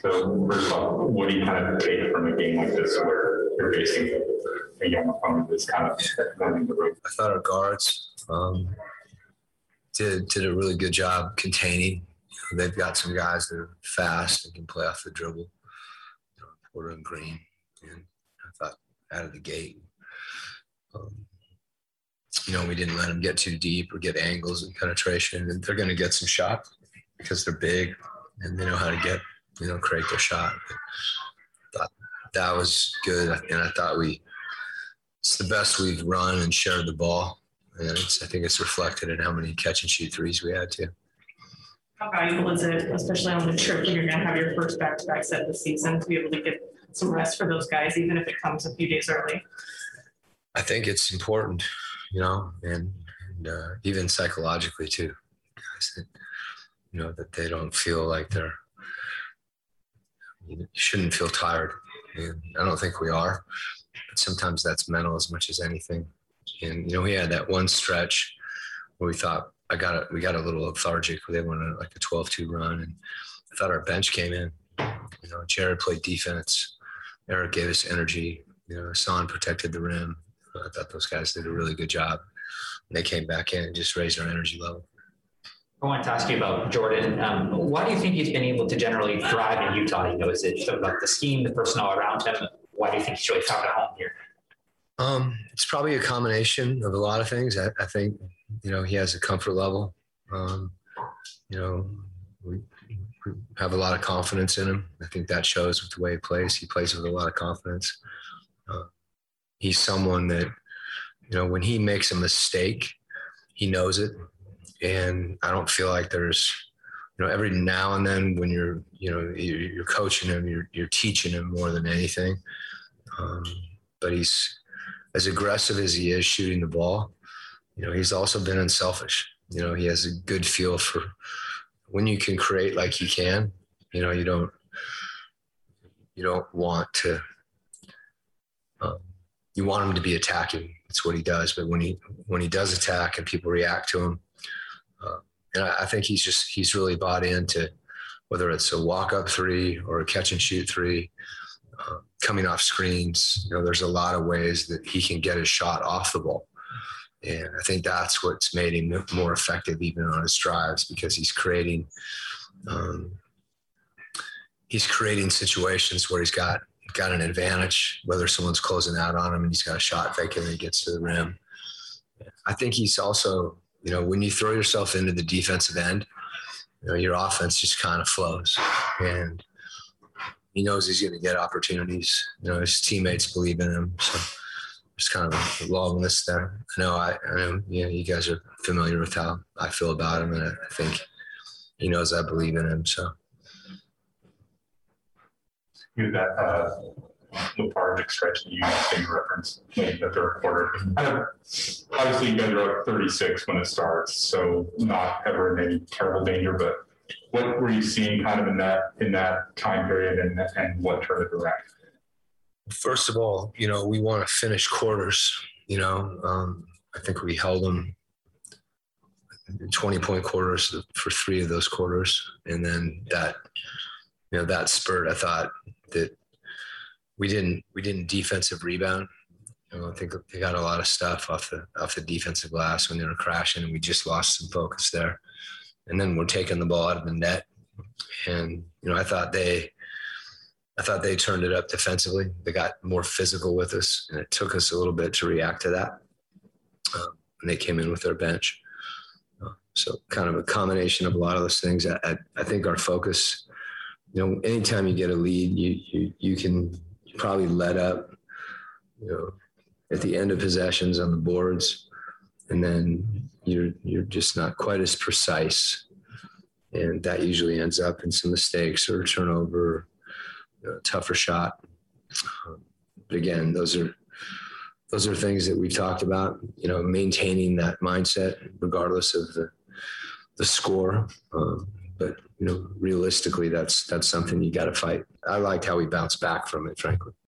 So first off, what do you kind of take from a game like this where you're facing a young opponent that's kind of running the? I thought our guards um, did did a really good job containing. They've got some guys that are fast and can play off the dribble. You know, Porter and Green, and I thought out of the gate. Um, you know, we didn't let them get too deep or get angles and penetration, and they're going to get some shots because they're big and they know how to get, you know, create their shot. But thought that was good, and I thought we it's the best we've run and shared the ball, and it's I think it's reflected in how many catch and shoot threes we had too. How valuable is it, especially on the trip when you're going to have your first back-to-back set this season, to be able to get some rest for those guys, even if it comes a few days early? I think it's important, you know, and, and uh, even psychologically too. Guys that, you know, that they don't feel like they're, you shouldn't feel tired. And I don't think we are. But sometimes that's mental as much as anything. And, you know, we had that one stretch where we thought, I got it, we got a little lethargic. They went on like a 12 2 run. And I thought our bench came in. You know, Jared played defense. Eric gave us energy. You know, Hassan protected the rim. I thought those guys did a really good job. And they came back in and just raised our energy level. I wanted to ask you about Jordan. Um, why do you think he's been able to generally thrive in Utah? You know, is it about the scheme, the personnel around him? Why do you think he's really found a home here? Um, it's probably a combination of a lot of things. I, I think, you know, he has a comfort level. Um, you know, we, we, have a lot of confidence in him. I think that shows with the way he plays. He plays with a lot of confidence. Uh, he's someone that, you know, when he makes a mistake, he knows it. And I don't feel like there's, you know, every now and then when you're, you know, you're, coaching him, you're, you're teaching him more than anything. Um, but he's as aggressive as he is shooting the ball. You know, he's also been unselfish. You know, he has a good feel for when you can create like he can. You know, you don't you don't want to. Um, you want him to be attacking. That's what he does. But when he when he does attack and people react to him, uh, and I, I, think he's just he's really bought into whether it's a walk up three or a catch and shoot three, uh, coming off screens. You know, there's a lot of ways that he can get his shot off the ball. And I think that's what's made him more effective even on his drives because he's creating um, he's creating situations where he's got got an advantage, whether someone's closing out on him and he's got a shot fake and he gets to the rim. I think he's also, you know, when you throw yourself into the defensive end, you know, your offense just kind of flows. And he knows he's going to get opportunities. You know, his teammates believe in him. So it's kind of a long list there. I know I, I know, you know, you guys are familiar with how I feel about him. And I think he knows I believe in him. So you that uh, lethargic stretch that you think reference in the third quarter. obviously, you guys are up 36 when it starts, so not ever in any terrible danger. But what were you seeing kind of in that in that time period, and and what turned it around? First of all, you know, we want to finish quarters. You know, um, I think we held them 20 point quarters for three of those quarters, and then that you know that spurt i thought that we didn't we didn't defensive rebound. I think they got a lot of stuff off the off the defensive glass when they were crashing, and we just lost some focus there. And then we're taking the ball out of the net, and you know I thought they, I thought they turned it up defensively. They got more physical with us, and it took us a little bit to react to that. Um, and they came in with their bench. Uh, so kind of a combination of a lot of those things. I, I, I think our focus you know, anytime you get a lead, you you you can probably let up, you know, at the end of possessions on the boards, and then you're you're just not quite as precise, and that usually ends up in some mistakes or turnover, you know, tougher shot. Um, but again, those are those are things that we've talked about. You know, maintaining that mindset regardless of the the score. Um, but you know, realistically, that's that's something you got to fight. I liked how we bounced back from it, frankly.